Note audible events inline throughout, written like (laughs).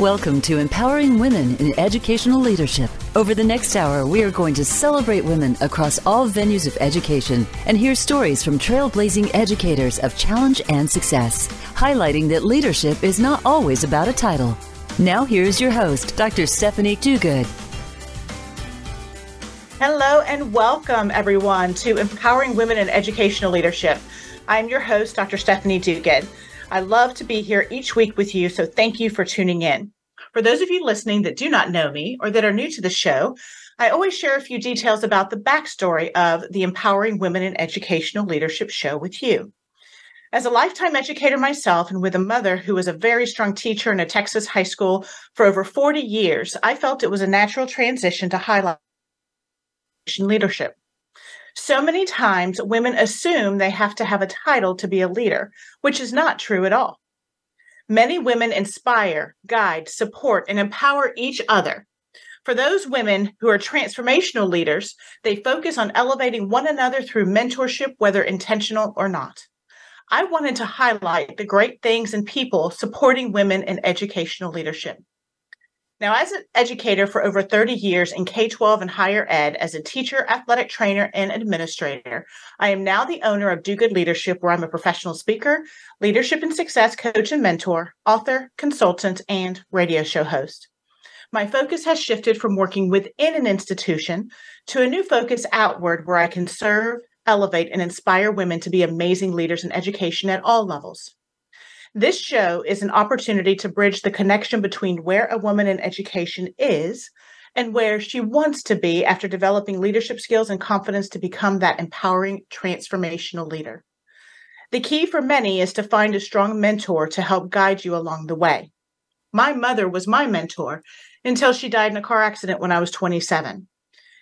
Welcome to Empowering Women in Educational Leadership. Over the next hour, we are going to celebrate women across all venues of education and hear stories from trailblazing educators of challenge and success, highlighting that leadership is not always about a title. Now, here's your host, Dr. Stephanie Duguid. Hello, and welcome everyone to Empowering Women in Educational Leadership. I'm your host, Dr. Stephanie Duguid. I love to be here each week with you, so thank you for tuning in. For those of you listening that do not know me or that are new to the show, I always share a few details about the backstory of the Empowering Women in Educational Leadership show with you. As a lifetime educator myself and with a mother who was a very strong teacher in a Texas high school for over 40 years, I felt it was a natural transition to highlight leadership. So many times women assume they have to have a title to be a leader, which is not true at all. Many women inspire, guide, support, and empower each other. For those women who are transformational leaders, they focus on elevating one another through mentorship, whether intentional or not. I wanted to highlight the great things and people supporting women in educational leadership. Now, as an educator for over 30 years in K 12 and higher ed, as a teacher, athletic trainer, and administrator, I am now the owner of Do Good Leadership, where I'm a professional speaker, leadership and success coach and mentor, author, consultant, and radio show host. My focus has shifted from working within an institution to a new focus outward where I can serve, elevate, and inspire women to be amazing leaders in education at all levels. This show is an opportunity to bridge the connection between where a woman in education is and where she wants to be after developing leadership skills and confidence to become that empowering transformational leader. The key for many is to find a strong mentor to help guide you along the way. My mother was my mentor until she died in a car accident when I was 27.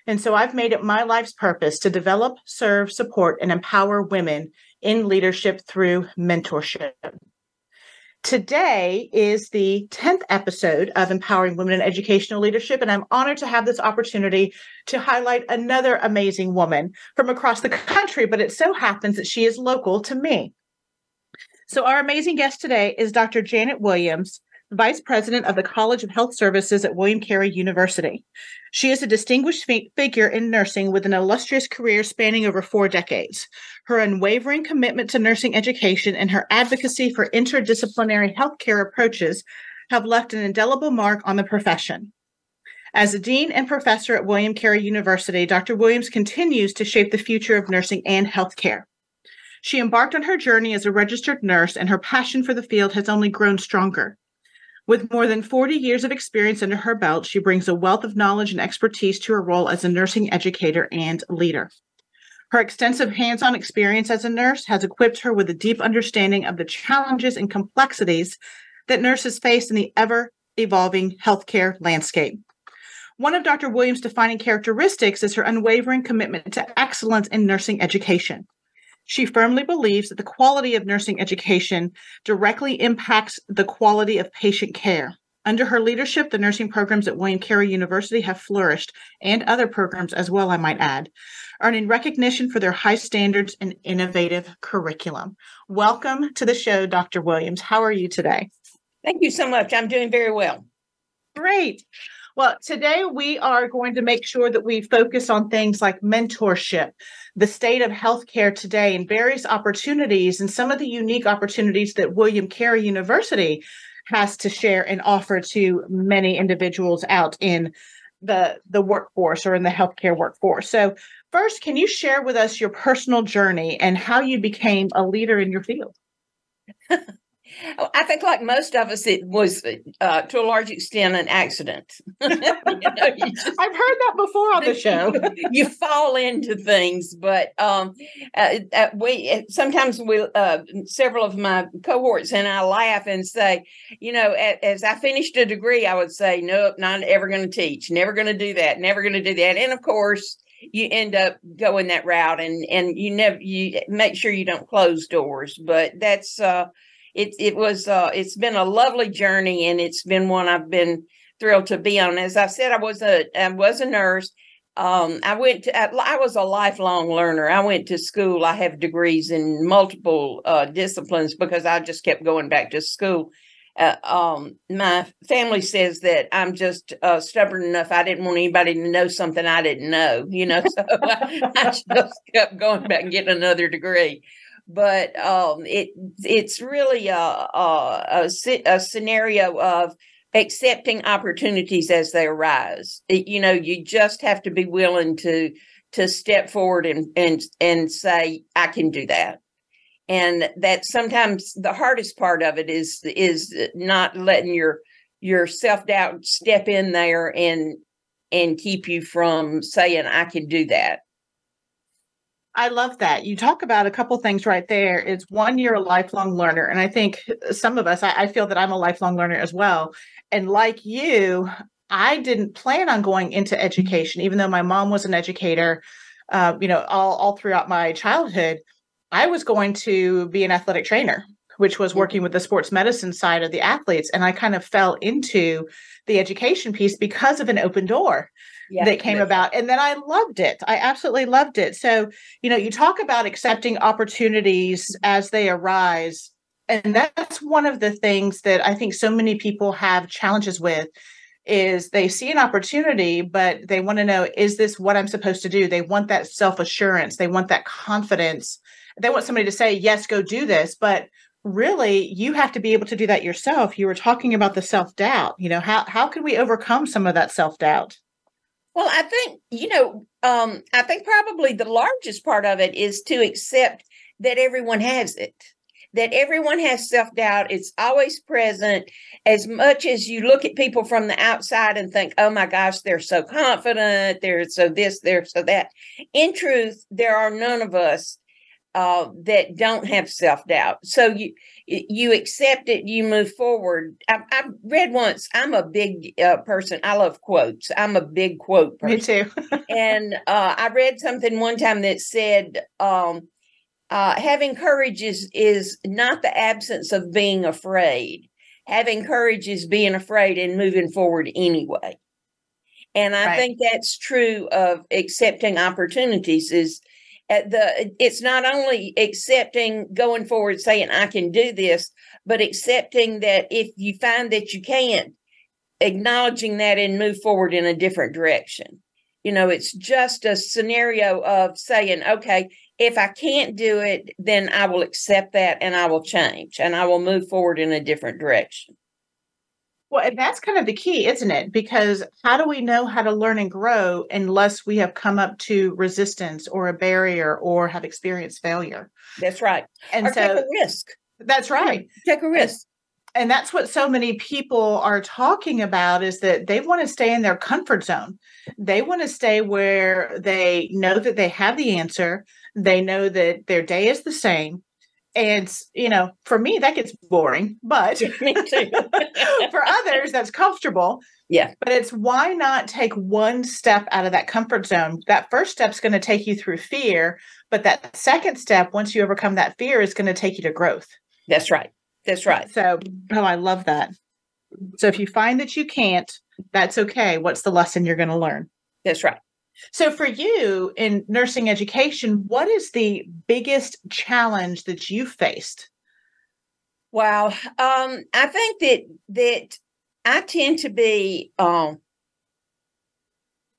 And so I've made it my life's purpose to develop, serve, support, and empower women in leadership through mentorship. Today is the 10th episode of Empowering Women in Educational Leadership, and I'm honored to have this opportunity to highlight another amazing woman from across the country, but it so happens that she is local to me. So, our amazing guest today is Dr. Janet Williams, Vice President of the College of Health Services at William Carey University. She is a distinguished fi- figure in nursing with an illustrious career spanning over four decades. Her unwavering commitment to nursing education and her advocacy for interdisciplinary healthcare approaches have left an indelible mark on the profession. As a dean and professor at William Carey University, Dr. Williams continues to shape the future of nursing and healthcare. She embarked on her journey as a registered nurse, and her passion for the field has only grown stronger. With more than 40 years of experience under her belt, she brings a wealth of knowledge and expertise to her role as a nursing educator and leader. Her extensive hands on experience as a nurse has equipped her with a deep understanding of the challenges and complexities that nurses face in the ever evolving healthcare landscape. One of Dr. Williams' defining characteristics is her unwavering commitment to excellence in nursing education. She firmly believes that the quality of nursing education directly impacts the quality of patient care. Under her leadership, the nursing programs at William Carey University have flourished, and other programs as well, I might add, earning recognition for their high standards and innovative curriculum. Welcome to the show, Dr. Williams. How are you today? Thank you so much. I'm doing very well. Great. Well, today we are going to make sure that we focus on things like mentorship, the state of healthcare today, and various opportunities, and some of the unique opportunities that William Carey University has to share and offer to many individuals out in the the workforce or in the healthcare workforce. So, first, can you share with us your personal journey and how you became a leader in your field? (laughs) Oh, I think, like most of us, it was uh, to a large extent an accident. (laughs) you know, (laughs) just, I've heard that before on the (laughs) show. you fall into things, but um, uh, uh, we sometimes we uh, several of my cohorts and I laugh and say, you know, as, as I finished a degree, I would say, nope, not ever going to teach, never going to do that, never going to do that, and of course you end up going that route and and you never you make sure you don't close doors but that's uh it it was uh, it's been a lovely journey and it's been one I've been thrilled to be on. As I said, I was a I was a nurse. Um, I went to, I was a lifelong learner. I went to school. I have degrees in multiple uh, disciplines because I just kept going back to school. uh, um, my family says that I'm just uh, stubborn enough. I didn't want anybody to know something I didn't know, you know. (laughs) So I, I, just kept going back and getting another degree. But um, it it's really a, a, a, scenario of accepting opportunities as they arise. It, you know, you just have to be willing to to step forward and and and say, I can do that and that sometimes the hardest part of it is is not letting your your self-doubt step in there and and keep you from saying i can do that I love that. You talk about a couple things right there. It's one, you're a lifelong learner. And I think some of us, I, I, feel that I'm a lifelong learner as well. And like you, I didn't plan on going into education, even though my mom was an educator, uh, you know, all, all throughout my childhood. I was going to be an athletic trainer, which was working with the sports medicine side of the athletes. And I kind of fell into the education piece because of an open door yeah, that came about. And then I loved it. I absolutely loved it. So, you know, you talk about accepting opportunities as they arise. And that's one of the things that I think so many people have challenges with is they see an opportunity but they want to know is this what i'm supposed to do they want that self assurance they want that confidence they want somebody to say, yes, go do this. But really, you have to be able to do that yourself. You were talking about the self doubt. You know, how, how can we overcome some of that self doubt? Well, I think, you know, um, I think probably the largest part of it is to accept that everyone has it that everyone has self doubt. It's always present. As much as you look at people from the outside and think, oh my gosh, they're so confident, they're so this, they're so that. In truth, there are none of us uh, that don't have self doubt. So you you accept it, you move forward. I, I read once. I'm a big uh, person. I love quotes. I'm a big quote person. Me too. (laughs) and uh, I read something one time that said, um, uh, "Having courage is is not the absence of being afraid. Having courage is being afraid and moving forward anyway." And I right. think that's true of accepting opportunities. Is the it's not only accepting going forward saying i can do this but accepting that if you find that you can't acknowledging that and move forward in a different direction. You know it's just a scenario of saying okay if i can't do it then i will accept that and i will change and i will move forward in a different direction well, and that's kind of the key, isn't it? Because how do we know how to learn and grow unless we have come up to resistance or a barrier or have experienced failure? That's right. And or so take a risk. That's right. Take a risk. And, and that's what so many people are talking about is that they want to stay in their comfort zone. They want to stay where they know that they have the answer. They know that their day is the same and you know for me that gets boring but (laughs) (laughs) for others that's comfortable. Yeah. But it's why not take one step out of that comfort zone? That first step's going to take you through fear but that second step once you overcome that fear is going to take you to growth. That's right. That's right. So oh i love that. So if you find that you can't that's okay. What's the lesson you're going to learn? That's right so, for you in nursing education, what is the biggest challenge that you faced? Wow, um, I think that that I tend to be um,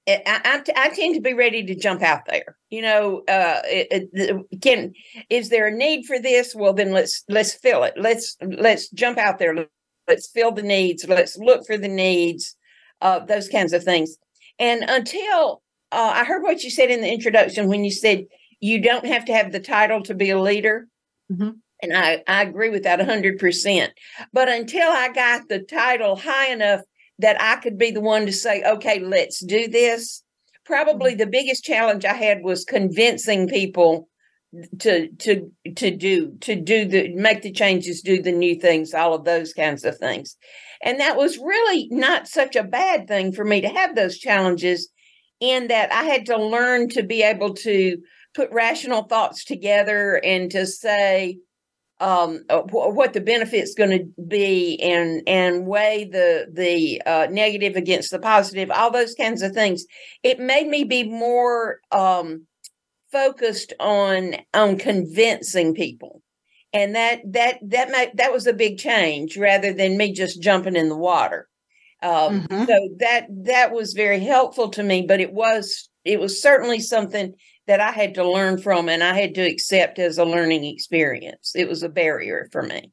I, I, I, tend to be ready to jump out there. You know, uh, it, it, can is there a need for this? Well, then let's let's fill it. Let's let's jump out there. Let's fill the needs. Let's look for the needs. Uh, those kinds of things. And until uh, I heard what you said in the introduction when you said you don't have to have the title to be a leader. Mm-hmm. And I, I agree with that 100%. But until I got the title high enough that I could be the one to say, okay, let's do this, probably mm-hmm. the biggest challenge I had was convincing people to to to do to do the make the changes do the new things all of those kinds of things and that was really not such a bad thing for me to have those challenges in that I had to learn to be able to put rational thoughts together and to say um, uh, what the benefit's going to be and and weigh the the uh, negative against the positive, all those kinds of things. It made me be more um, focused on on convincing people and that that that made, that was a big change rather than me just jumping in the water. Um, mm-hmm. So that that was very helpful to me, but it was it was certainly something that I had to learn from and I had to accept as a learning experience. It was a barrier for me.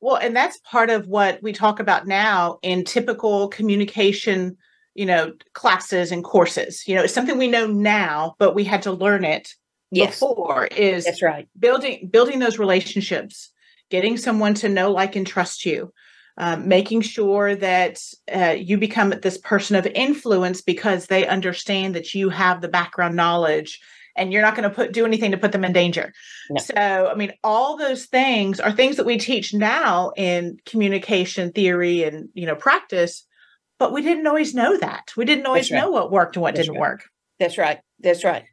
Well, and that's part of what we talk about now in typical communication, you know, classes and courses. You know, it's something we know now, but we had to learn it yes. before is that's right. Building building those relationships, getting someone to know, like, and trust you. Um, making sure that uh, you become this person of influence because they understand that you have the background knowledge and you're not going to put do anything to put them in danger. No. So, I mean, all those things are things that we teach now in communication theory and you know practice, but we didn't always know that. We didn't always right. know what worked and what That's didn't right. work. That's right. That's right.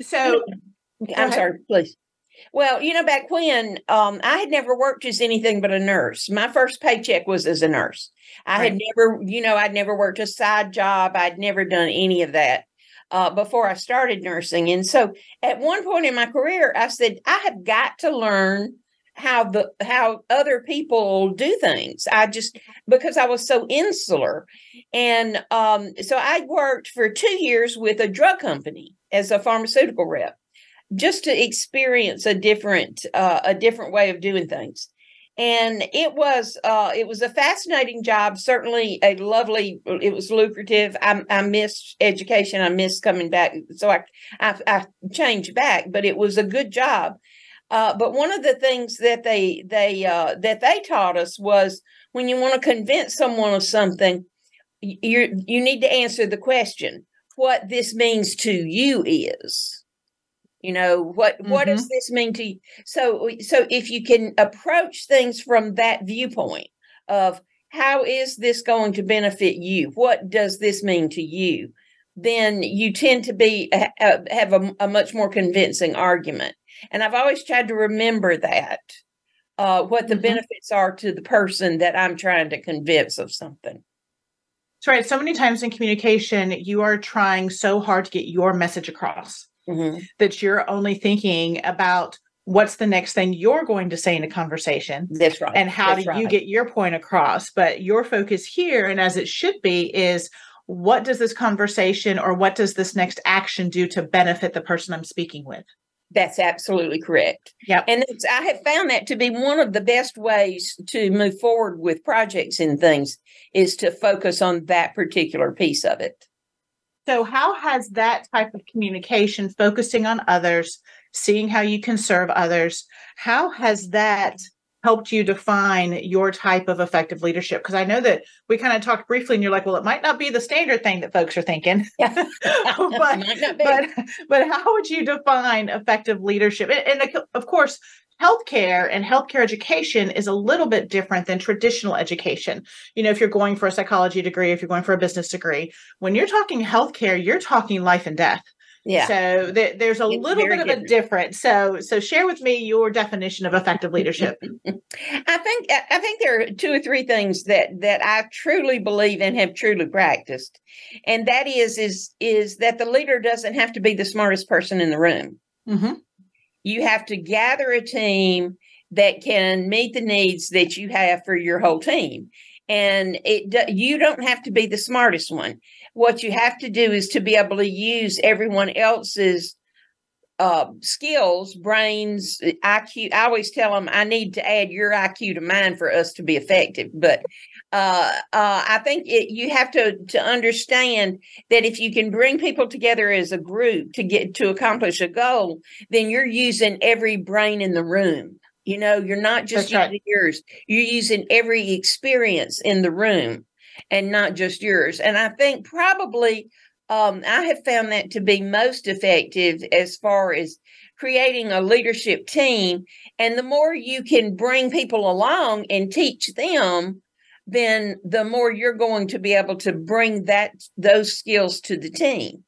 So, I'm sorry, please. Well, you know, back when um, I had never worked as anything but a nurse. My first paycheck was as a nurse. I right. had never, you know, I'd never worked a side job. I'd never done any of that uh, before I started nursing. And so at one point in my career, I said, I have got to learn how the how other people do things i just because i was so insular and um so i worked for two years with a drug company as a pharmaceutical rep just to experience a different uh, a different way of doing things. And it was uh, it was a fascinating job certainly a lovely it was lucrative. I, I missed education i missed coming back so I, I, I changed back but it was a good job. Uh, but one of the things that they they uh, that they taught us was when you want to convince someone of something you you need to answer the question what this means to you is you know what mm-hmm. what does mm-hmm. this mean to you so so if you can approach things from that viewpoint of how is this going to benefit you what does this mean to you then you tend to be uh, have a, a, much more convincing argument and i've always tried to remember that uh, what the mm-hmm. benefits are to the person that i'm trying to convince of something that's right so many times in communication you are trying so hard to get your message across mm-hmm. that you're only thinking about what's the next thing you're going to say in a conversation. That's right. And how That's do right. you get your point across? But your focus here, and as it should be, is what does this conversation or what does this next action do to benefit the person I'm speaking with? That's absolutely correct. Yeah. And I have found that to be one of the best ways to move forward with projects and things is to focus on that particular piece of it. So, how has that type of communication, focusing on others, seeing how you can serve others, how has that helped you define your type of effective leadership? Because I know that we kind of talked briefly, and you're like, well, it might not be the standard thing that folks are thinking. Yeah. (laughs) but, (laughs) but, but how would you define effective leadership? And, and of course, healthcare and healthcare education is a little bit different than traditional education. You know, if you're going for a psychology degree, if you're going for a business degree, when you're talking healthcare, you're talking life and death. Yeah. So th- there's a it's little bit of a difference. So so share with me your definition of effective leadership. (laughs) I think I think there are two or three things that that I truly believe and have truly practiced, and that is is is that the leader doesn't have to be the smartest person in the room. Mm-hmm you have to gather a team that can meet the needs that you have for your whole team. And it you don't have to be the smartest one. What you have to do is to be able to use everyone else's uh, skills brains iq i always tell them i need to add your iq to mine for us to be effective. But uh, uh, I think it, you have to to understand that if you can bring people together as a group to get to accomplish a goal, then you're using every brain in the room. You know, you're not just That's using right. yours; you're using every experience in the room, and not just yours. And I think probably um, I have found that to be most effective as far as creating a leadership team. And the more you can bring people along and teach them then the more you're going to be able to bring that those skills to the team.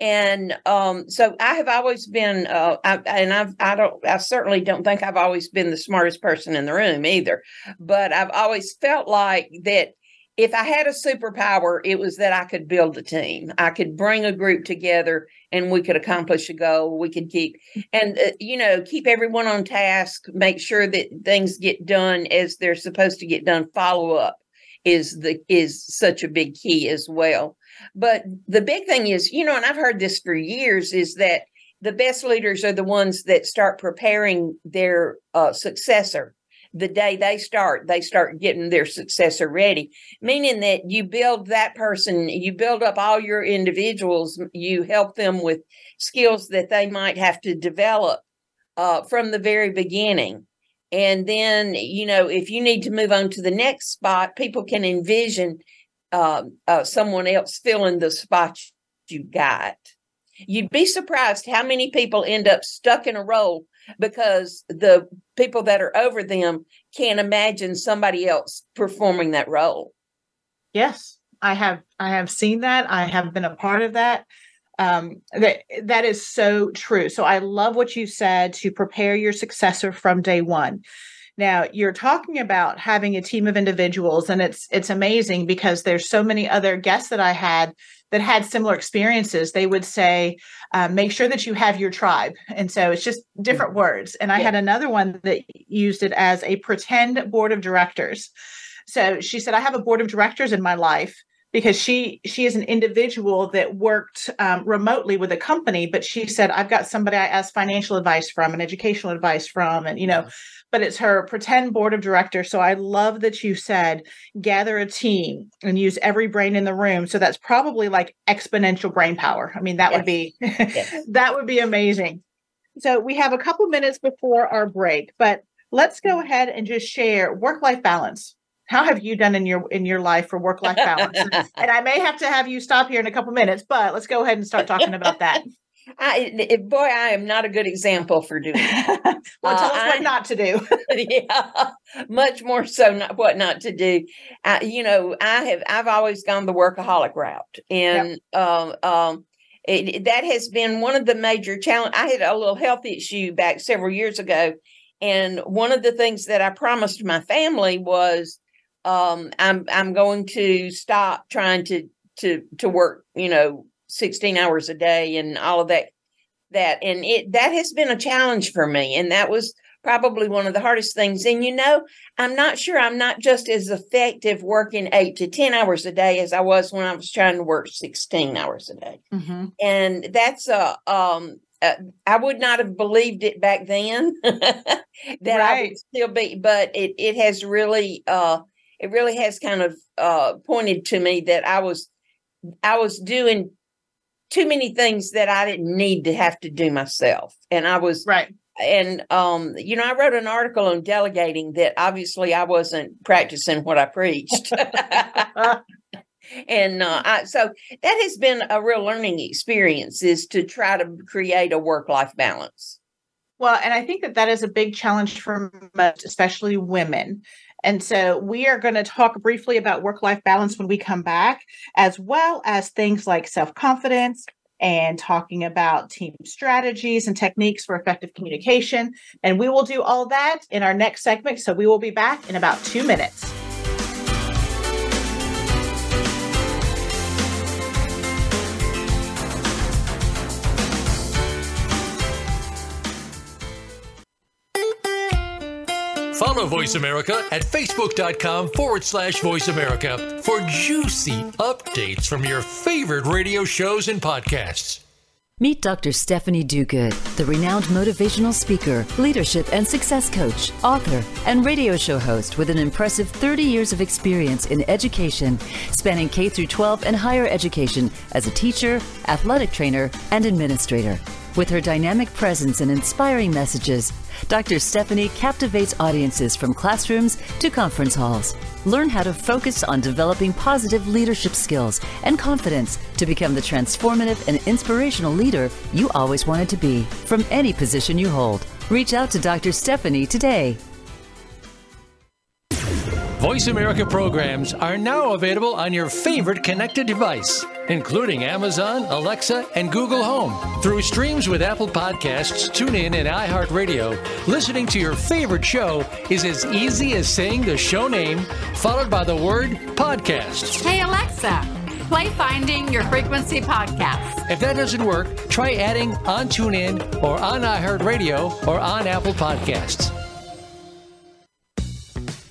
And um, so I have always been, uh, I, and I've, I don't, I certainly don't think I've always been the smartest person in the room either, but I've always felt like that if I had a superpower, it was that I could build a team. I could bring a group together and we could accomplish a goal. We could keep, and, uh, you know, keep everyone on task, make sure that things get done as they're supposed to get done. Follow up is the, is such a big key as well. But the big thing is, you know, and I've heard this for years is that the best leaders are the ones that start preparing their uh, successor the day they start, they start getting their successor ready, meaning that you build that person, you build up all your individuals, you help them with skills that they might have to develop uh, from the very beginning. And then, you know, if you need to move on to the next spot, people can envision uh, uh, someone else filling the spot you got. You'd be surprised how many people end up stuck in a role because the people that are over them can't imagine somebody else performing that role. Yes, I have I have seen that. I have been a part of that. Um, that that is so true. So I love what you said to prepare your successor from day one. Now you're talking about having a team of individuals, and it's it's amazing because there's so many other guests that I had that had similar experiences, they would say, um, make sure that you have your tribe. And so it's just different mm-hmm. words. And I yeah. had another one that used it as a pretend board of directors. So she said, I have a board of directors in my life because she she is an individual that worked um, remotely with a company but she said i've got somebody i asked financial advice from and educational advice from and you know but it's her pretend board of directors so i love that you said gather a team and use every brain in the room so that's probably like exponential brain power i mean that yes. would be yes. (laughs) that would be amazing so we have a couple minutes before our break but let's go mm-hmm. ahead and just share work life balance how have you done in your in your life for work life balance (laughs) and i may have to have you stop here in a couple minutes but let's go ahead and start talking about that (laughs) I, boy, I am not a good example for doing. (laughs) well, tell uh, us what I, not to do. yeah, much more so not what not to do. I, you know, I have I've always gone the workaholic route, and yep. um, um, it, that has been one of the major challenge. I had a little health issue back several years ago, and one of the things that I promised my family was um, I'm I'm going to stop trying to to to work, you know, 16 hours a day and all of that that and it that has been a challenge for me and that was probably one of the hardest things and you know i'm not sure i'm not just as effective working 8 to 10 hours a day as i was when i was trying to work 16 hours a day mm-hmm. and that's a um uh, I would not have believed it back then (laughs) that right. I would still be, but it it has really uh it really has kind of uh, pointed to me that I was I was doing too many things that I didn't need to have to do myself, and I was right. And um, you know, I wrote an article on delegating that obviously I wasn't practicing what I preached. (laughs) and uh, I, so that has been a real learning experience is to try to create a work life balance well and i think that that is a big challenge for most especially women and so we are going to talk briefly about work life balance when we come back, as well as things like self confidence and talking about team strategies and techniques for effective communication. And we will do all that in our next segment. So we will be back in about two minutes. Follow Voice America at facebook.com forward slash voice America for juicy updates from your favorite radio shows and podcasts. Meet Dr. Stephanie Duguid, the renowned motivational speaker, leadership and success coach, author, and radio show host with an impressive 30 years of experience in education, spanning K through 12 and higher education as a teacher, athletic trainer, and administrator. With her dynamic presence and inspiring messages, Dr. Stephanie captivates audiences from classrooms to conference halls. Learn how to focus on developing positive leadership skills and confidence to become the transformative and inspirational leader you always wanted to be from any position you hold. Reach out to Dr. Stephanie today. Voice America programs are now available on your favorite connected device including Amazon, Alexa, and Google Home. Through streams with Apple Podcasts, TuneIn, and iHeartRadio, listening to your favorite show is as easy as saying the show name followed by the word podcast. Hey, Alexa, play Finding Your Frequency podcast. If that doesn't work, try adding on TuneIn or on iHeartRadio or on Apple Podcasts.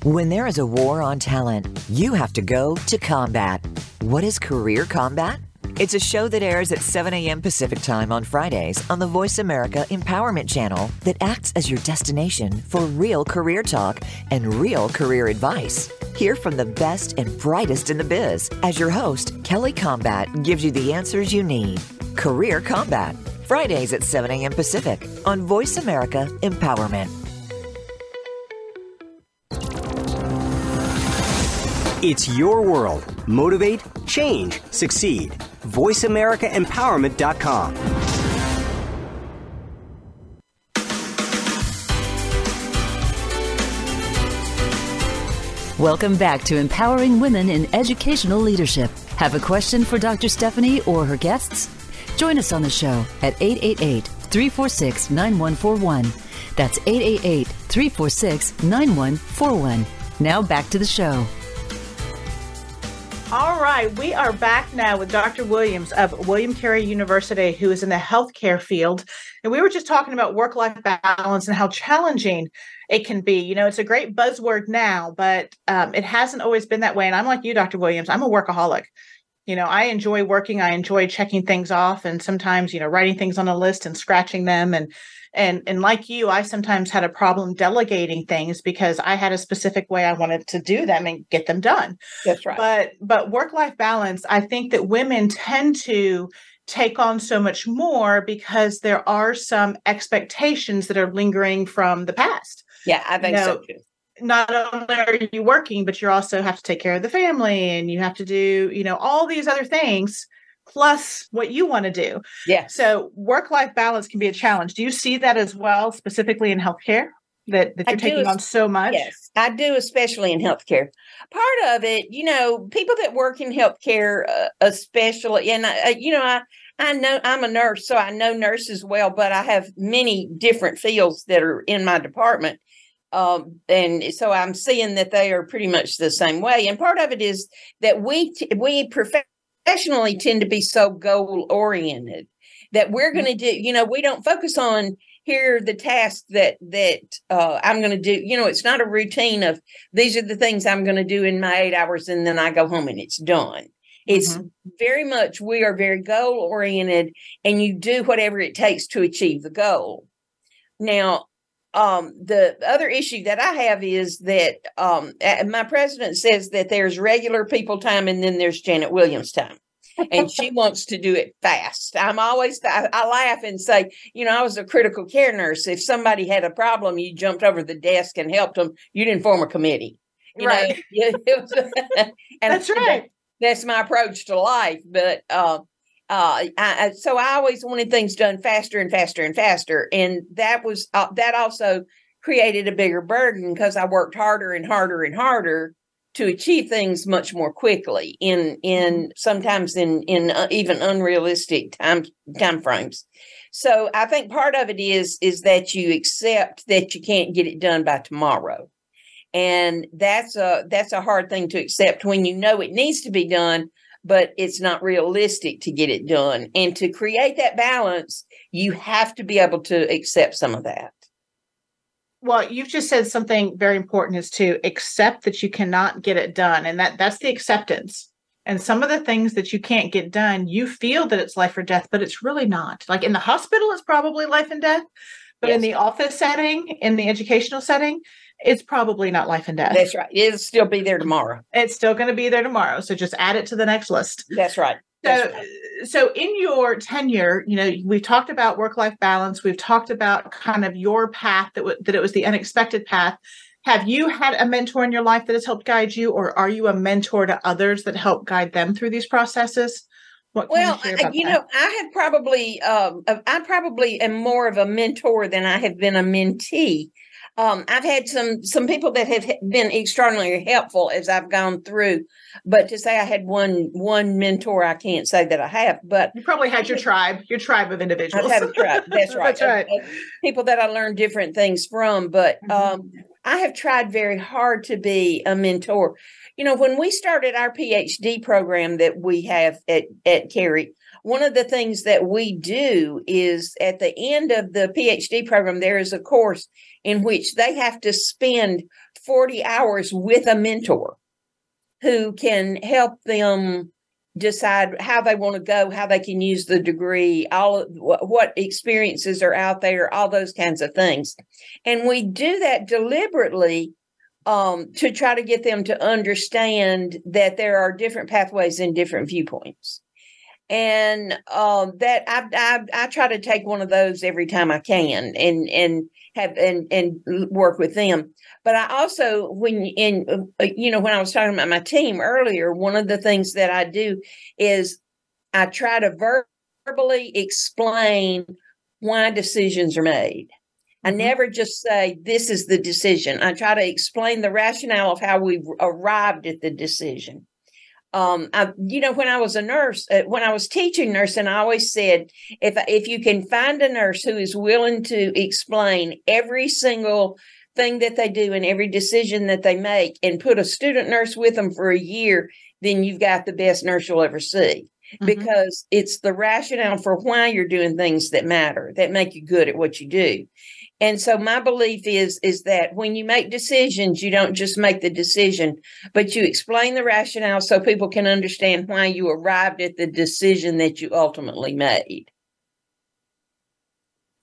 When there is a war on talent, you have to go to combat. What is Career Combat? It's a show that airs at 7 a.m. Pacific Time on Fridays on the Voice America Empowerment Channel that acts as your destination for real career talk and real career advice. Hear from the best and brightest in the biz as your host, Kelly Combat, gives you the answers you need. Career Combat, Fridays at 7 a.m. Pacific on Voice America Empowerment. It's your world. Motivate, change, succeed. VoiceAmericaEmpowerment.com. Welcome back to Empowering Women in Educational Leadership. Have a question for Dr. Stephanie or her guests? Join us on the show at 888 346 9141. That's 888 346 9141. Now back to the show. All right, we are back now with Dr. Williams of William Carey University, who is in the healthcare field. And we were just talking about work life balance and how challenging it can be. You know, it's a great buzzword now, but um, it hasn't always been that way. And I'm like you, Dr. Williams, I'm a workaholic. You know, I enjoy working, I enjoy checking things off, and sometimes, you know, writing things on a list and scratching them and and and like you i sometimes had a problem delegating things because i had a specific way i wanted to do them and get them done. That's right. But but work life balance i think that women tend to take on so much more because there are some expectations that are lingering from the past. Yeah i think you know, so too. not only are you working but you also have to take care of the family and you have to do you know all these other things plus what you want to do. Yeah. So work life balance can be a challenge. Do you see that as well, specifically in healthcare? That, that you're taking on so much? Yes, I do, especially in healthcare. Part of it, you know, people that work in healthcare, uh, especially, and I, uh, you know, I I know I'm a nurse, so I know nurses well, but I have many different fields that are in my department. Um, and so I'm seeing that they are pretty much the same way. And part of it is that we t- we perfect professionally tend to be so goal oriented that we're going to do you know we don't focus on here the tasks that that uh, i'm going to do you know it's not a routine of these are the things i'm going to do in my eight hours and then i go home and it's done. It's mm-hmm. very much we are very goal oriented and you do whatever it takes to achieve the goal. Now um, the other issue that I have is that um, my president says that there's regular people time and then there's Janet Williams time. and she (laughs) wants to do it fast. I'm always, I, I, laugh and say, you know, I was a critical care nurse. If somebody had a problem, you jumped over the desk and helped them. You didn't form a committee. You right. (laughs) Know? (laughs) and that's right. That, that's my approach to life. But uh, uh, I, so I always wanted things done faster and faster and faster, and that was uh, that also created a bigger burden because I worked harder and harder and harder to achieve things much more quickly in in mm-hmm. sometimes in in uh, even unrealistic time time frames. So I think part of it is is that you accept that you can't get it done by tomorrow. And that's a that's a hard thing to accept when you know it needs to be done, but it's not realistic to get it done. And to create that balance, you have to be able to accept some of that. Well, you've just said something very important is to accept that you cannot get it done. And that that's the acceptance. And some of the things that you can't get done, you feel that it's life or death, but it's really not. Like in the hospital, it's probably life and death. But yes. in the office setting, in the educational setting, it's probably not life and death. That's right. It'll still be there tomorrow. It's still going to be there tomorrow. So just add it to the next list. That's right. That's so, right. so in your tenure, you know, we've talked about work-life balance. We've talked about kind of your path that w- that it was the unexpected path. Have you had a mentor in your life that has helped guide you, or are you a mentor to others that help guide them through these processes? Well, you, you know, I have probably, um, I probably am more of a mentor than I have been a mentee. um, I've had some some people that have been extraordinarily helpful as I've gone through. But to say I had one one mentor, I can't say that I have. But you probably had your tribe, your tribe of individuals. I've had a tribe. That's right. (laughs) That's right. Of- of people that I learned different things from. But Mhm. um, I have tried very hard to be a mentor. You know, when we started our PhD program that we have at at Carey, one of the things that we do is at the end of the PhD program, there is a course in which they have to spend 40 hours with a mentor who can help them decide how they want to go, how they can use the degree, all what experiences are out there, all those kinds of things. And we do that deliberately um, to try to get them to understand that there are different pathways and different viewpoints and um, that I, I I try to take one of those every time I can, and and have and and work with them. But I also when in uh, you know when I was talking about my team earlier, one of the things that I do is I try to verbally explain why decisions are made. I never just say this is the decision. I try to explain the rationale of how we arrived at the decision um, I, you know, when I was a nurse, uh, when I was teaching nursing, I always said, if if you can find a nurse who is willing to explain every single thing that they do and every decision that they make, and put a student nurse with them for a year, then you've got the best nurse you'll ever see. Mhm. Because it's the rationale for why you're doing things that matter, that make you good at what you do. And so my belief is is that when you make decisions, you don't just make the decision, but you explain the rationale so people can understand why you arrived at the decision that you ultimately made.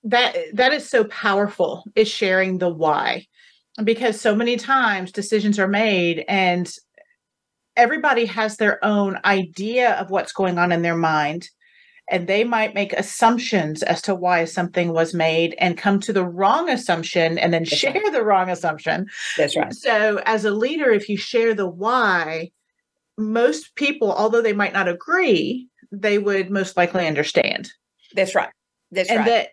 that that is so powerful is sharing the why because so many times decisions are made and everybody has their own idea of what's going on in their mind and they might make assumptions as to why something was made and come to the wrong assumption and then That's share right. the wrong assumption That's right. so as a leader if you share the why most people although they might not agree they would most likely understand That's right. That's and right. that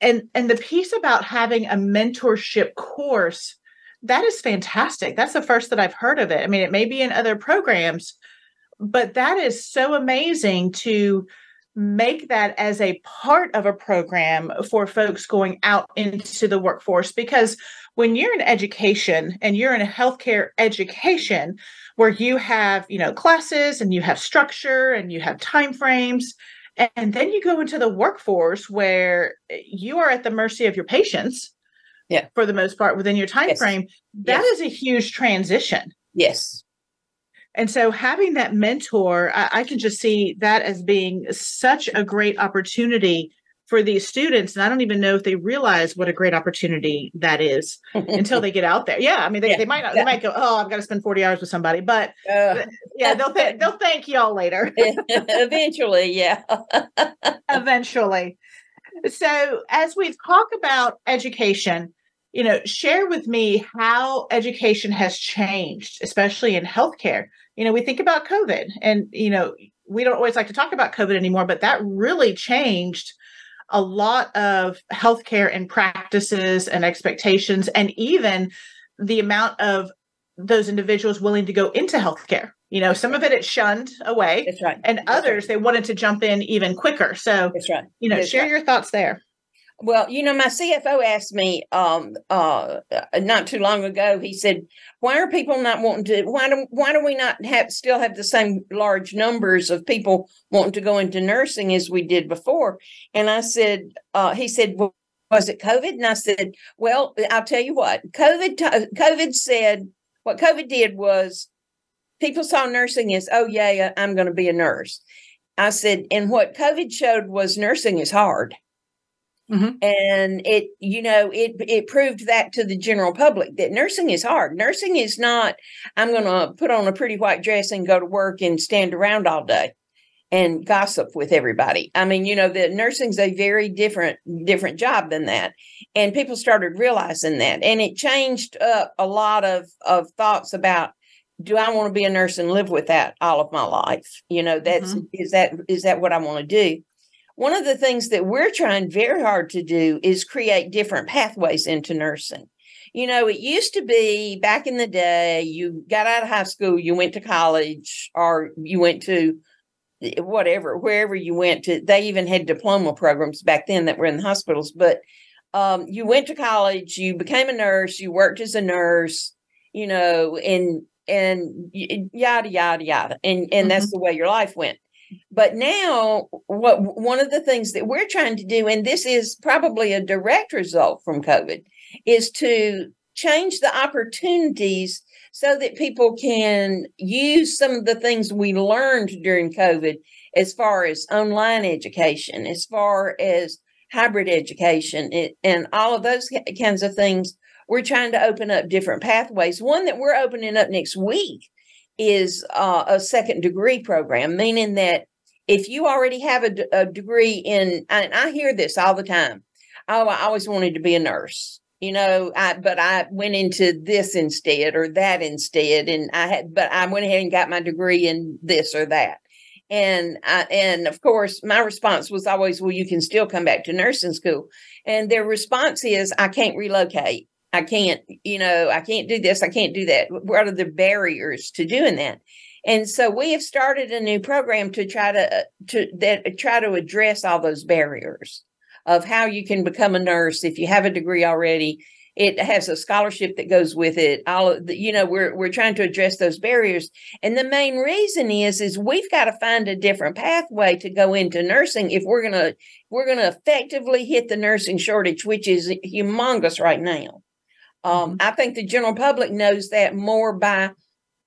and and the piece about having a mentorship course that is fantastic that's the first that i've heard of it i mean it may be in other programs but that is so amazing to make that as a part of a program for folks going out into the workforce because when you're in education and you're in a healthcare education where you have you know classes and you have structure and you have time frames and then you go into the workforce where you are at the mercy of your patients Yeah. for the most part within your time Yes. frame That Yes. is a huge transition yes. And so having that mentor I, I can just see that as being such a great opportunity for these students and i don't even know if they realize what a great opportunity that is until they get out there yeah i mean they, Yeah. they might not they might go oh i've got to spend 40 hours with somebody but Uh, yeah they'll th- (laughs) they'll thank y'all later (laughs) eventually, yeah. (laughs) eventually. So, as we talk about education, you know, share with me how education has changed, especially in healthcare. You know, we think about COVID, and, you know, we don't always like to talk about COVID anymore, but that really changed a lot of healthcare and practices and expectations, and even the amount of those individuals willing to go into healthcare. You know, some of it it shunned away, That's right. and That's right. others they wanted to jump in even quicker. So, That's right. you know, That's share right. your thoughts there. Well, you know, my CFO asked me um uh not too long ago, he said, Why are people not wanting to why do why do we not have still have the same large numbers of people wanting to go into nursing as we did before? And I said, uh he said, was it COVID? And I said, Well, I'll tell you what, COVID t- COVID said what COVID did was people saw nursing as, oh yeah, I'm gonna be a nurse. I said, and what COVID showed was nursing is hard Mm-hmm. and it you know it it proved that to the general public that nursing is hard. Nursing is not i'm going to put on a pretty white dress and go to work and stand around all day and gossip with everybody. I mean you know that nursing's a very different different job than that. And people started realizing that. And it changed up a lot of of thoughts about do i want to be a nurse and live with that all of my life? You know that's mm-hmm. is that is that what i want to do one of the things that we're trying very hard to do is create different pathways into nursing. You know, it used to be back in the day, you got out of high school, you went to college, or you went to eh, whatever, wherever you went to. They even had diploma programs back then that were in the hospitals. But um, you went to college, you became a nurse, you worked as a nurse, you know, and and yada yada yada, and and mm-hmm. that's the way your life went. But now, what one of the things that we're trying to do, and this is probably a direct result from COVID, is to change the opportunities so that people can use some of the things we learned during COVID as far as online education, as far as hybrid education, and all of those kinds of things. We're trying to open up different pathways. One that we're opening up next week is uh, a second degree program, meaning that if you already have a, a degree in, and I hear this all the time. Oh, I always wanted to be a nurse you know i but i went into this instead or that instead and i had but i went ahead and got my degree in this or that. And I, and of course my response was always well you can still come back to nursing school. And their response is i can't relocate i can't you know i can't do this i can't do that what are the barriers to doing that and so we have started a new program to try to uh, to that uh, try to address all those barriers of how you can become a nurse if you have a degree already. It has a scholarship that goes with it. All the, you know, we're we're trying to address those barriers, and the main reason is is we've got to find a different pathway to go into nursing if we're gonna we're gonna effectively hit the nursing shortage, which is humongous right now. Um, mm-hmm. I think the general public knows that more by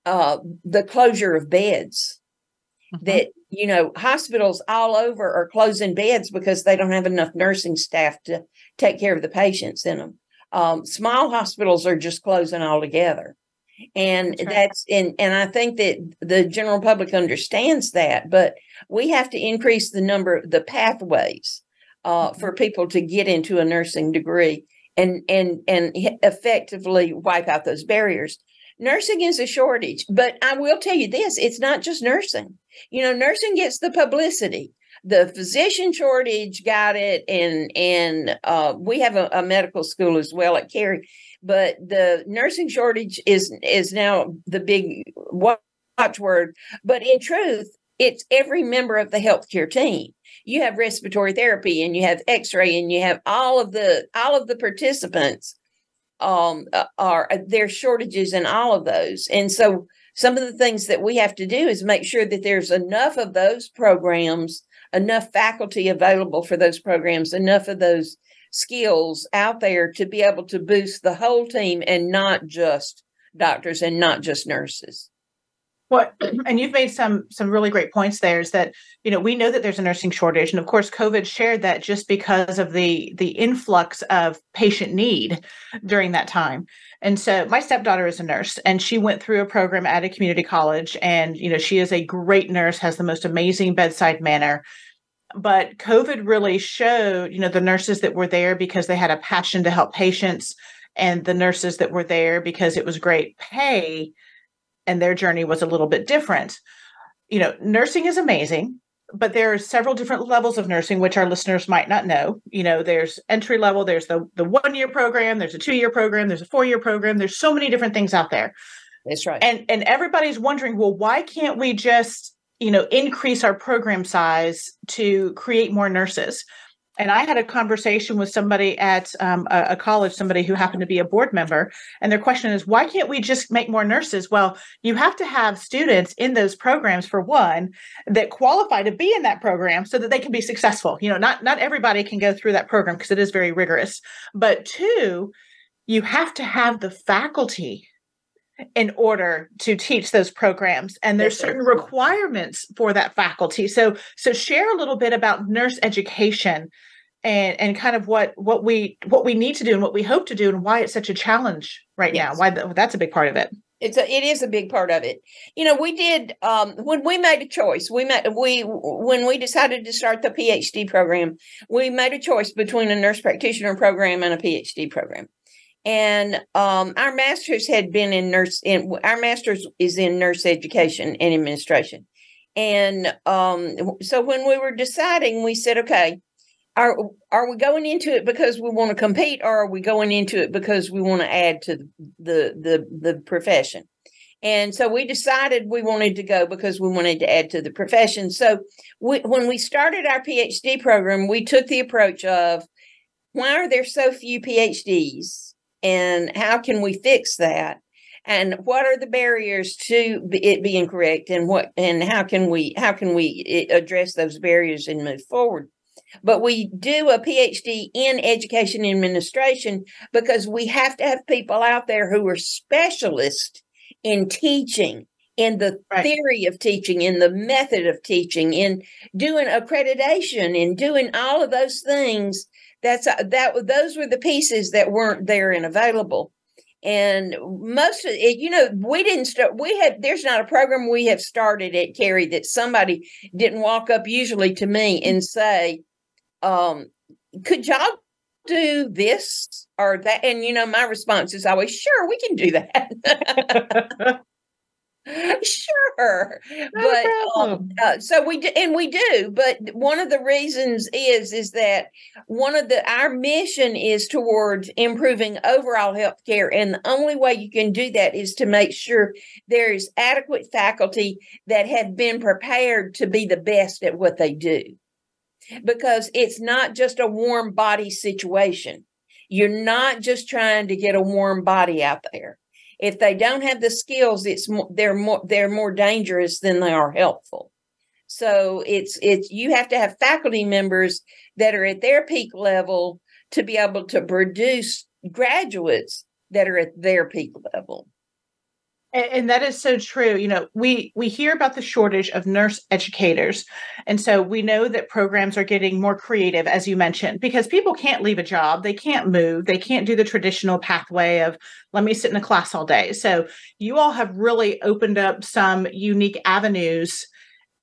uh, the closure of beds. Mm-hmm. That you know, hospitals all over are closing beds because they don't have enough nursing staff to take care of the patients in them. Um, small hospitals are just closing altogether. And that's, right. that's and and I think that the general public understands that, but we have to increase the number the pathways uh, mm-hmm. for people to get into a nursing degree and and and effectively wipe out those barriers nursing is a shortage, but I will tell you this it's not just nursing. You know, nursing gets the publicity. The physician shortage got it, and and uh, we have a, a medical school as well at Carey, but the nursing shortage is is now the big watchword. But in truth, it's every member of the healthcare team. You have respiratory therapy, and you have X-ray, and you have all of the all of the participants um, uh, are uh, there's shortages in all of those. And so some of the things that we have to do is make sure that there's enough of those programs, enough faculty available for those programs, enough of those skills out there to be able to boost the whole team and not just doctors and not just nurses. Well, and you've made some some really great points there is that you know we know that there's a nursing shortage. And of course covid shared that just because of the the influx of patient need during that time. And so my stepdaughter is a nurse and she went through a program at a community college and you know she is a great nurse has the most amazing bedside manner. But covid really showed you know the nurses that were there because they had a passion to help patients and the nurses that were there because it was great pay and their journey was a little bit different. You know, nursing is amazing, but there are several different levels of nursing which our listeners might not know. You know, there's entry level, there's the the 1 year program, there's a 2 year program, there's a 4 year program, there's so many different things out there. That's right. And and everybody's wondering, well, why can't we just, you know, increase our program size to create more nurses? And I had a conversation with somebody at um, a, a, college, somebody who happened to be a board member, and their question is, why can't we just make more nurses? Well, you have to have students in those programs for one that qualify to be in that program so that they can be successful. You know, not not everybody can go through that program because it is very rigorous, but two, you have to have the faculty in order to teach those programs and there's certain requirements for that faculty so so share a little bit about nurse education and and kind of what what we what we need to do and what we hope to do and why it's such a challenge right yes. now why the, that's a big part of it. It's a it is a big part of it. You know we did um when we made a choice we made we when we decided to start the phd program we made a choice between a nurse practitioner program and a phd program. And um our masters had been in nurse in our masters is in nurse education and administration. And um so when we were deciding we said okay are are we going into it because we want to compete or are we going into it because we want to add to the the the profession? And so we decided we wanted to go because we wanted to add to the profession. So we, when we started our phd program we took the approach of why are there so few phds and how can we fix that? And what are the barriers to it being correct and what and how can we how can we eh, address those barriers and move forward but we do a PhD in education administration because we have to have people out there who are specialists in teaching, in the right. theory of teaching, in the method of teaching, in doing accreditation, in doing all of those things. That's uh, that. Those were the pieces that weren't there and available. And most of it, you know, we didn't start. We had there's not a program we have started at Carey that somebody didn't walk up usually to me and say, um, could y'all do this or that? And you know, my response is always, sure, we can do that. (laughs) sure but um, uh, so we do and we do but one of the reasons is is that one of the our mission is towards improving overall health care and the only way you can do that is to make sure there is adequate faculty that have been prepared to be the best at what they do because it's not just a warm body situation. You're not just trying to get a warm body out there. If they don't have the skills, it's more, they're more they're more dangerous than they are helpful. So it's it's you have to have faculty members that are at their peak level to be able to produce graduates that are at their peak level. And, and that is so true. You know, we we hear about the shortage of nurse educators, and so we know that programs are getting more creative, as you mentioned, because people can't leave a job, they can't move, they can't do the traditional pathway of let me sit in a class all day. So you all have really opened up some unique avenues,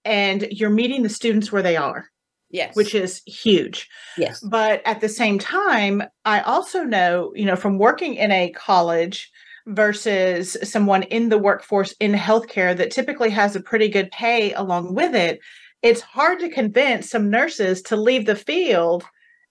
and you're meeting the students where they are. Yes. Which is huge. Yes. But at the same time, I also know, you know, from working in a college versus someone in the workforce in healthcare that typically has a pretty good pay along with it, it's hard to convince some nurses to leave the field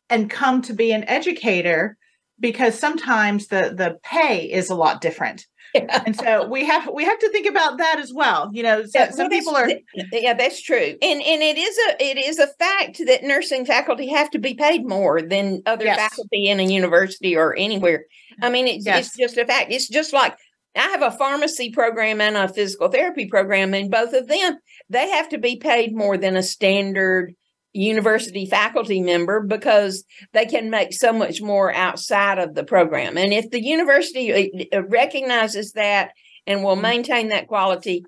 and come to be an educator because sometimes the the pay is a lot different. Yeah. And so we have we have to think about that as well. You know, so, yeah, some people are yeah, that's true. And and it is a it is a fact that nursing faculty have to be paid more than other yes. faculty in a university or anywhere. I mean, it's, yes. it's just a fact. It's just like I have a pharmacy program and a physical therapy program, and both of them they have to be paid more than a standard university faculty member because they can make so much more outside of the program. And if the university uh, uh, recognizes that and will mm-hmm. maintain that quality,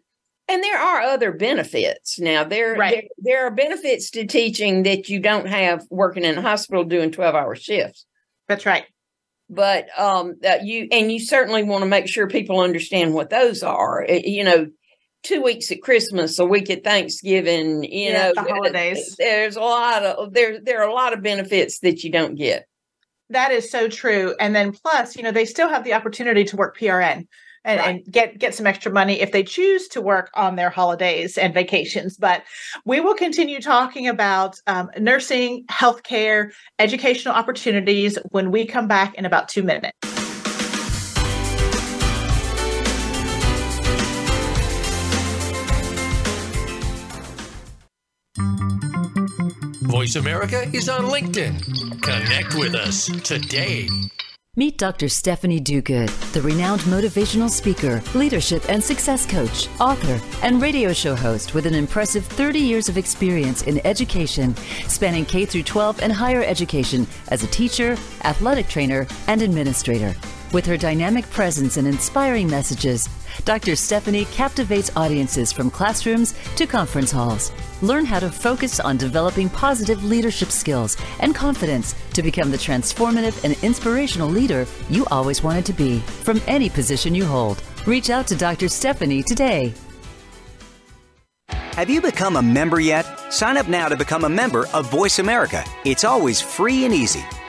and there are other benefits now. There, right. there, there are benefits to teaching that you don't have working in a hospital doing twelve hour shifts. That's right but um uh, you and you certainly want to make sure people understand what those are you know two weeks at christmas a week at thanksgiving you yeah, know the holidays there's a lot of there there are a lot of benefits that you don't get that is so true and then plus you know they still have the opportunity to work prn and, right. and, get get some extra money if they choose to work on their holidays and vacations. But we will continue talking about um, nursing, healthcare, educational opportunities when we come back in about two minutes. Voice America is on LinkedIn. Connect with us today. Meet Dr. Stephanie Duguid, the renowned motivational speaker, leadership and success coach, author, and radio show host with an impressive 30 years of experience in education, spanning K through 12 and higher education as a teacher, athletic trainer, and administrator. With her dynamic presence and inspiring messages, Dr. Stephanie captivates audiences from classrooms to conference halls. Learn how to focus on developing positive leadership skills and confidence to become the transformative and inspirational leader you always wanted to be from any position you hold. Reach out to Dr. Stephanie today. Have you become a member yet? Sign up now to become a member of Voice America. It's always free and easy.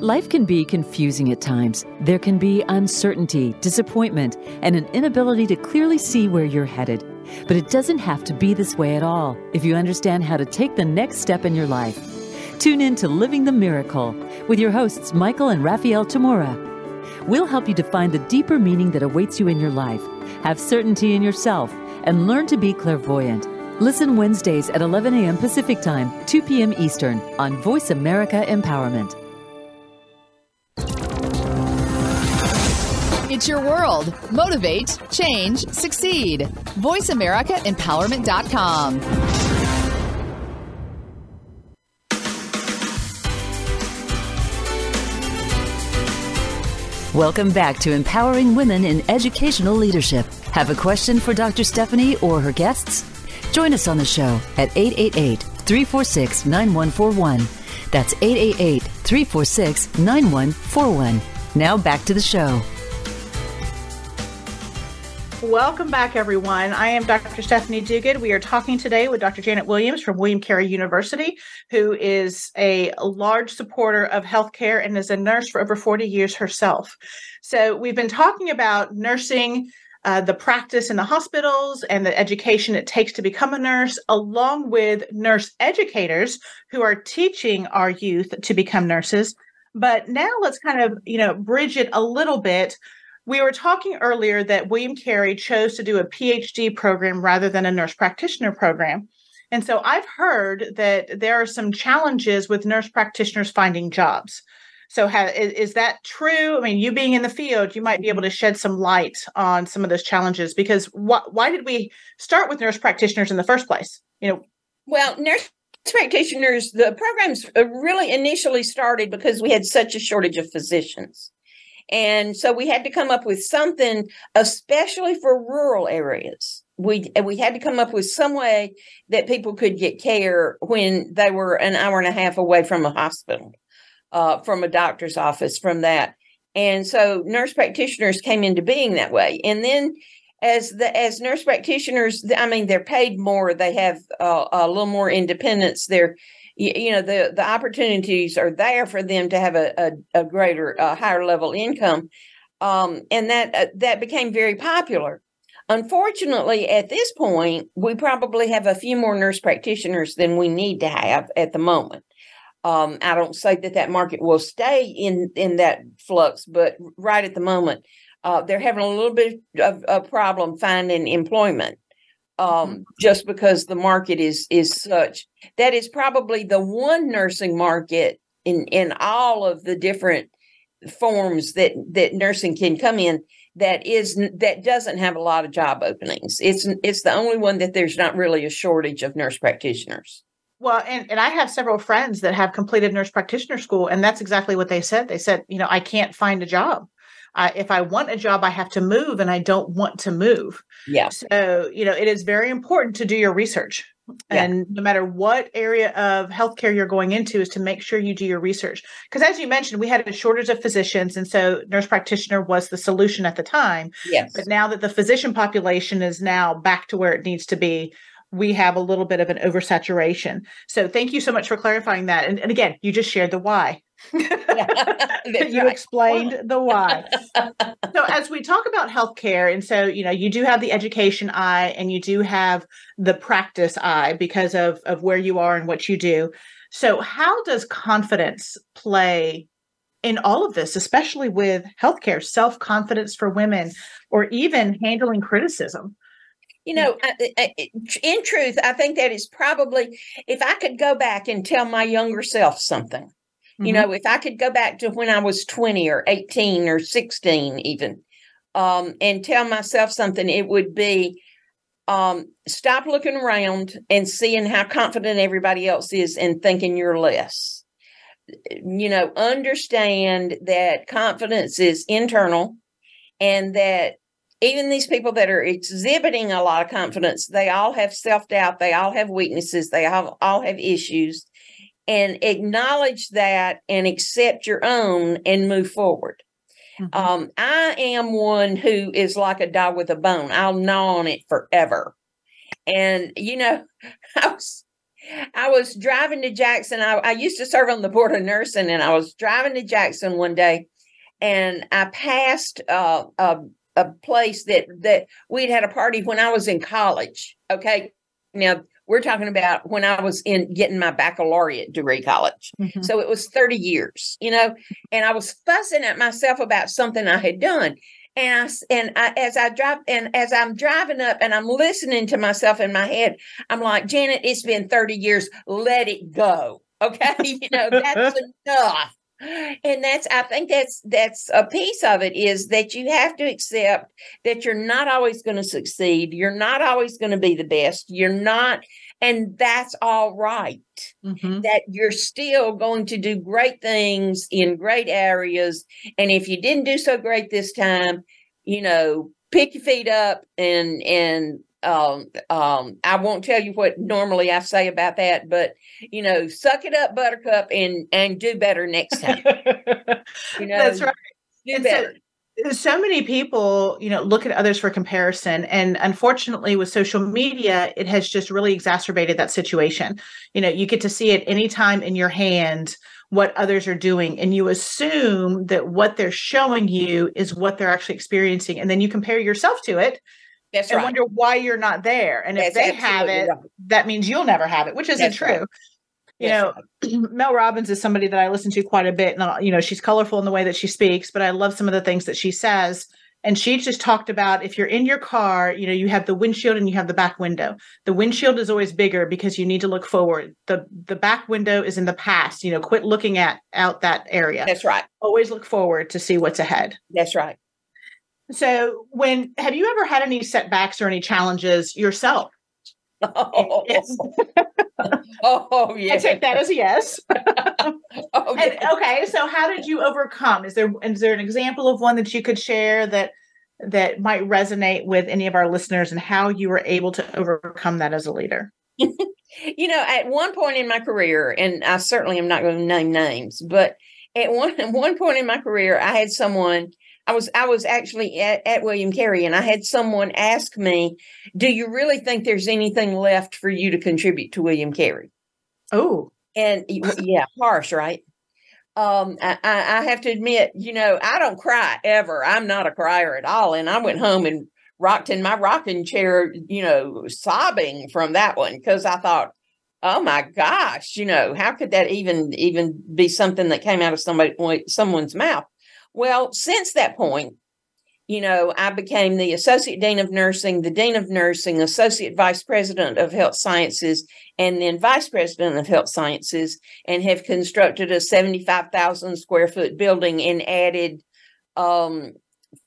Life can be confusing at times. There can be uncertainty, disappointment, and an inability to clearly see where you're headed. But it doesn't have to be this way at all if you understand how to take the next step in your life. Tune in to Living the Miracle with your hosts, Michael and Raphaelle Tamura. We'll help you to find the deeper meaning that awaits you in your life, have certainty in yourself, and learn to be clairvoyant. Listen Wednesdays at 11 a.m. Pacific Time, 2 p.m. Eastern on Voice America Empowerment. Your world. Motivate, change, succeed. VoiceAmericaEmpowerment.com. Welcome back to Empowering Women in Educational Leadership. Have a question for Dr. Stephanie or her guests? Join us on the show at 888 346 9141. That's 888 346 9141. Now back to the show. Welcome back, everyone. I am Dr. Stephanie Duguid. We are talking today with Dr. Janet Williams from William Carey University, who is a large supporter of healthcare and is a nurse for over 40 years herself. So, we've been talking about nursing, uh, the practice in the hospitals, and the education it takes to become a nurse, along with nurse educators who are teaching our youth to become nurses. But now let's kind of, you know, bridge it a little bit we were talking earlier that William Carey chose to do a PhD program rather than a nurse practitioner program. And so I've heard that there are some challenges with nurse practitioners finding jobs. So, is, is, that true? I mean, you being in the field, you might be able to shed some light on some of those challenges because wh- why did we start with nurse practitioners in the first place? You know, well, nurse practitioners, the programs uh, really initially started because we had such a shortage of physicians. And so we had to come up with something, especially for rural areas. We we had to come up with some way that people could get care when they were an hour and a half away from a hospital, uh, from a doctor's office, from that. And so nurse practitioners came into being that way. And then as the as nurse practitioners, I mean, they're paid more. They have uh, a little more independence. They're you, you, know the the opportunities are there for them to have a a, a greater a higher level income um, and that uh, that became very popular. Unfortunately at this point we probably have a few more nurse practitioners than we need to have at the moment. Um, i don't say that that market will stay in in that flux but right at the moment uh, they're having a little bit of a problem finding employment um, mm-hmm. just because the market is is such. That is probably the one nursing market in in all of the different forms that that nursing can come in that is that doesn't have a lot of job openings. It's it's the only one that there's not really a shortage of nurse practitioners. Well, and, and I have several friends that have completed nurse practitioner school, and that's exactly what they said. They said, you know, I can't find a job. Uh, if I want a job, I have to move, and I don't want to move. Yeah. So, you know, it is very important to do your research. Yeah. And no matter what area of healthcare you're going into, is to make sure you do your research. Because as you mentioned, we had a shortage of physicians. And so nurse practitioner was the solution at the time. Yes. But now that the physician population is now back to where it needs to be, we have a little bit of an oversaturation. So thank you so much for clarifying that. And, and again, you just shared the why. (laughs) you explained the why. (laughs) so as we talk about healthcare, and so you know, you do have the education eye and you do have the practice eye because of of where you are and what you do. So how does confidence play in all of this, especially with healthcare, self confidence for women, or even handling criticism? You know, in truth, I think that is probably if I could go back and tell my younger self something, mm-hmm. you know, if I could go back to when I was 20 or 18 or 16, even, um, and tell myself something, it would be um, stop looking around and seeing how confident everybody else is and thinking you're less. You know, understand that confidence is internal and that even these people that are exhibiting a lot of confidence, they all have self doubt, they all have weaknesses, they all, all have issues, and acknowledge that and accept your own and move forward. Mm-hmm. Um, I am one who is like a dog with a bone. I'll gnaw on it forever. And you know, (laughs) I was I was driving to Jackson. I, I used to serve on the board of nursing, and I was driving to Jackson one day, and I passed uh, a a place that that we'd had a party when I was in college. Okay, now we're talking about when I was in getting my baccalaureate degree college. Mm-hmm. So it was 30 years, you know, and I was fussing at myself about something I had done. And I, and I, as I drive and as I'm driving up and I'm listening to myself in my head, I'm like, Janet, it's been 30 years. Let it go. Okay. (laughs) you know, that's (laughs) enough and that's i think that's that's a piece of it is that you have to accept that you're not always going to succeed you're not always going to be the best you're not and that's all right. mm-hmm. that you're still going to do great things in great areas and if you didn't do so great this time you know pick your feet up and and um, um, I won't tell you what normally I say about that, but you know, suck it up, Buttercup, and and do better next time. (laughs) you know, that's right. Do and better. So, so many people, you know, look at others for comparison, and unfortunately, with social media, it has just really exacerbated that situation. You know, you get to see it anytime in your hand what others are doing and you assume that what they're showing you is what they're actually experiencing and then you compare yourself to it that's and right. wonder why you're not there. And if they have it, right. that means you'll never have it, which isn't That's true. Right. You (clears throat) know. Mel Robbins is somebody that I listen to quite a bit. And, uh, you know, she's colorful in the way that she speaks, but I love some of the things that she says. And she just talked about if you're in your car, you know, you have the windshield and you have the back window. The windshield is always bigger because you need to look forward. The the back window is in the past. You know, quit looking at out that area. That's right. Always look forward to see what's ahead. That's right. So, when have you ever had any setbacks or any challenges yourself? (laughs) Oh, yes. oh yeah. I take that as a yes. (laughs) okay. Oh, and, okay. So, how did you overcome? Is there is there an example of one that you could share that that might resonate with any of our listeners, and how you were able to overcome that as a leader? (laughs) you know, at one point in my career, and I certainly am not going to name names, but at one at one point in my career, I had someone I was I was actually at, at William Carey and I had someone ask me, "Do you really think there's anything left for you to contribute to William Carey?" Oh, and yeah, harsh, right? Um, I, I have to admit, you know, I don't cry ever. I'm not a crier at all, and I went home and rocked in my rocking chair, you know, sobbing from that one because I thought, oh my gosh, you know, how could that even even be something that came out of somebody someone's mouth? Well, since that point, you know, I became the Associate Dean of Nursing, the Dean of Nursing, Associate Vice President of Health Sciences, and then Vice President of Health Sciences, and have constructed a 75,000 square foot building and added um,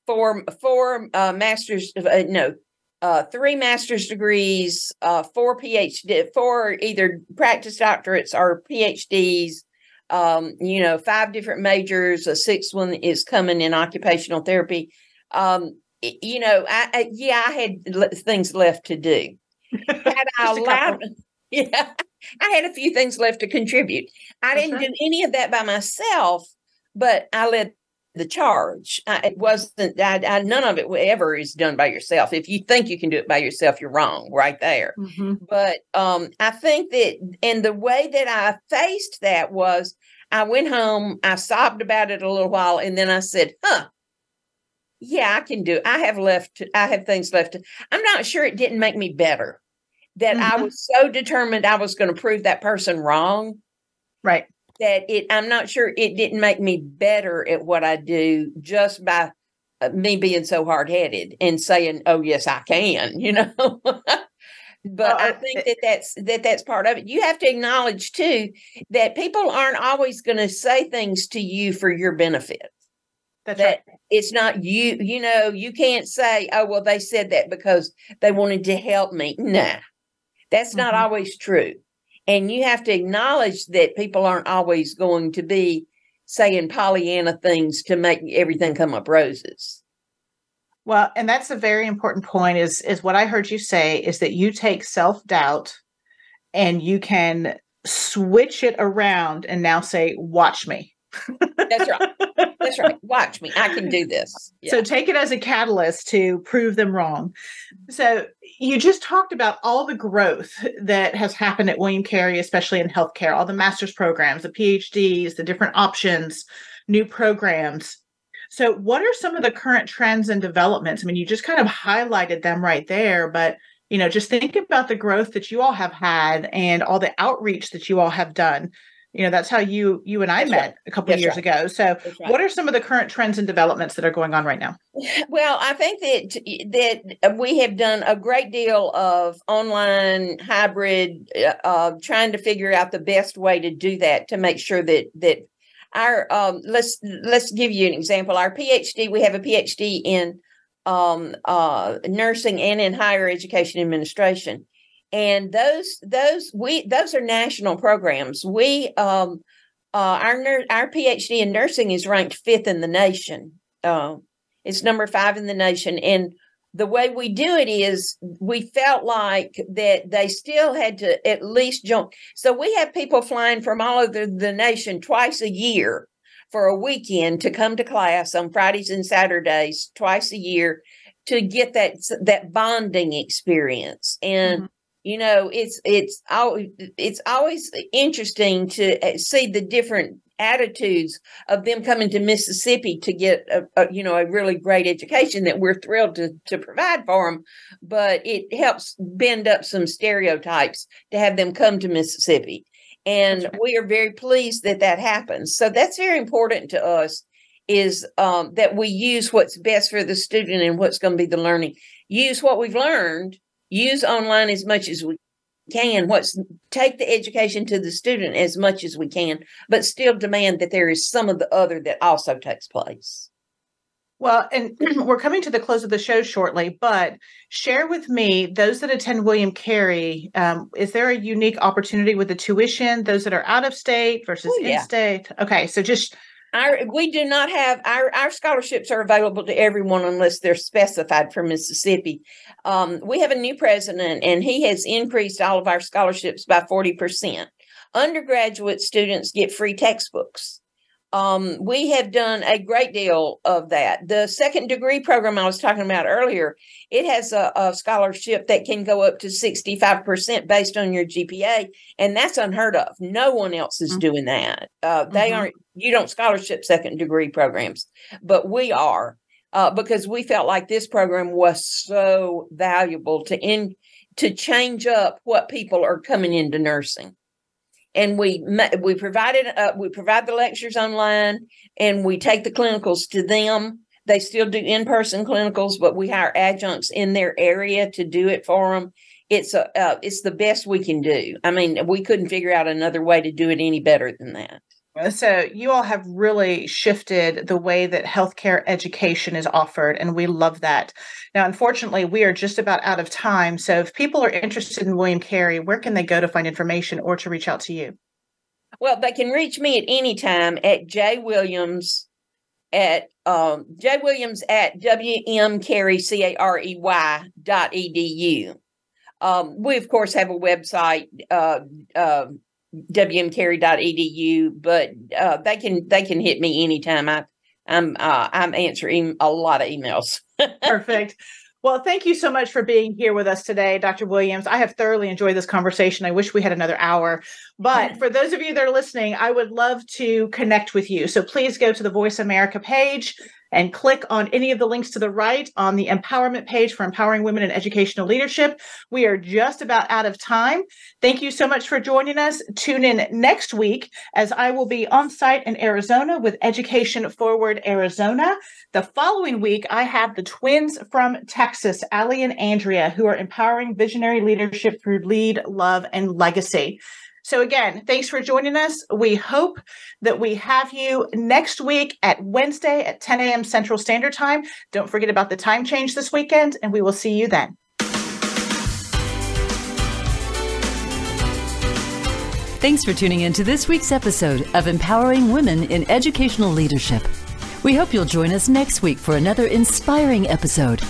four, four uh, master's, uh, no, uh, three master's degrees, uh, four PhD, four either practice doctorates or PhDs, um, you know, five different majors. A sixth one is coming in occupational therapy. Um, you know, I, I yeah, I had things left to do. (laughs) Had I allowed, (laughs) yeah, I had a few things left to contribute. I That's didn't right. do any of that by myself, but I led the charge. I, it wasn't. I, I, none of it ever is done by yourself. If you think you can do it by yourself, you're wrong. Right there. Mm-hmm. But um, I think that, and the way that I faced that was, I went home. I sobbed about it a little while, and then I said, "Huh." Yeah, I can do. It. I have left. I have things left. I'm not sure it didn't make me better. That mm-hmm. I was so determined I was going to prove that person wrong. Right that it i'm not sure it didn't make me better at what i do just by uh, me being so hard-headed and saying oh yes i can (laughs) you know? But i think that that's that that's part of it. You have to acknowledge too that people aren't always going to say things to you for your benefit. That's that right. it's not you you know you can't say oh well they said that because they wanted to help me. Nah. That's mm-hmm. not always true and you have to acknowledge that people aren't always going to be saying Pollyanna things to make everything come up roses. Well, and that's a very important point is is what I heard you say is that you take self-doubt and you can switch it around and now say watch me. (laughs) That's right. That's right. (laughs) Watch me. I can do this. Yeah. So take it as a catalyst to prove them wrong. So you just talked about all the growth that has happened at William Carey, especially in healthcare, all the master's programs, the PhDs, the different options, new programs. So what are some of the current trends and developments? I mean, you just kind of highlighted them right there, but you know, just think about the growth that you all have had and all the outreach that you all have done you know that's how you you and i that's met right. a couple of years right. ago so right. what are some of the current trends and developments that are going on right now (laughs) well i think that that we have done a great deal of online hybrid uh, trying to figure out the best way to do that to make sure that that our um, let's let's give you an example our phd we have a phd in um, uh, nursing and in higher education administration and those those we those are national programs. We um uh, our our PhD in nursing is ranked fifth in the nation. Uh, it's number five in the nation, and the way we do it is we felt like that they still had to at least join. So we have people flying from all over the nation twice a year for a weekend to come to class on Fridays and Saturdays twice a year to get that that bonding experience and. Mm-hmm you know it's it's always it's always interesting to uh, see the different attitudes of them coming to Mississippi to get a, a, you know a really great education that we're thrilled to to provide for them but it helps bend up some stereotypes to have them come to Mississippi. And right. we are very pleased that that happens. So that's very important to us is um, that we use what's best for the student and what's going to be the learning. Use what we've learned use online as much as we can. What's take the education to the student as much as we can but still demand that there is some of the other that also takes place. Well and (clears throat) we're coming to the close of the show shortly but share with me those that attend william carey um, is there a unique opportunity with the tuition those that are out of state versus oh, yeah. in state okay so just our we do not have our our scholarships are available to everyone unless they're specified for Mississippi. Um, we have a new president, and he has increased all of our scholarships by forty percent. Undergraduate students get free textbooks um, we have done a great deal of that. The second degree program I was talking about earlier, it has a, a scholarship that can go up to 65% based on your GPA, and that's unheard of. No one else is mm-hmm. doing that. Uh, they mm-hmm. aren't, you don't scholarship second degree programs, but we are. Uh, because we felt like this program was so valuable to in to change up what people are coming into nursing and we we provided uh, we provide the lectures online and we take the clinicals to them. They still do in-person clinicals but we hire adjuncts in their area to do it for them it's a uh, it's the best we can do. I mean we couldn't figure out another way to do it any better than that so you all have really shifted the way that healthcare education is offered, and we love that. Now, unfortunately, we are just about out of time. So if people are interested in William Carey, where can they go to find information or to reach out to you? Well, they can reach me at any time at J Williams at um, J Williams at WM C A R E Y dot edu. Um, we of course have a website, uh, uh, wmcarey.edu, but uh, they can they can hit me anytime. I I'm uh, I'm answering a lot of emails. (laughs) Perfect. Well, thank you so much for being here with us today, Dr. Williams. I have thoroughly enjoyed this conversation. I wish we had another hour. But (laughs) for those of you that are listening, I would love to connect with you. So please go to the Voice America page and click on any of the links to the right on the empowerment page for empowering women in educational leadership. We are just about out of time. Thank you so much for joining us. Tune in next week as I will be on site in Arizona with Education Forward Arizona. The following week, I have the twins from Texas, Ali and Andrea, who are empowering visionary leadership through lead, love, and legacy. So, again, thanks for joining us. We hope that we have you next week at Wednesday at 10 a.m. Central Standard Time. Don't forget about the time change this weekend, and we will see you then. Thanks for tuning in to this week's episode of Empowering Women in Educational Leadership. We hope you'll join us next week for another inspiring episode.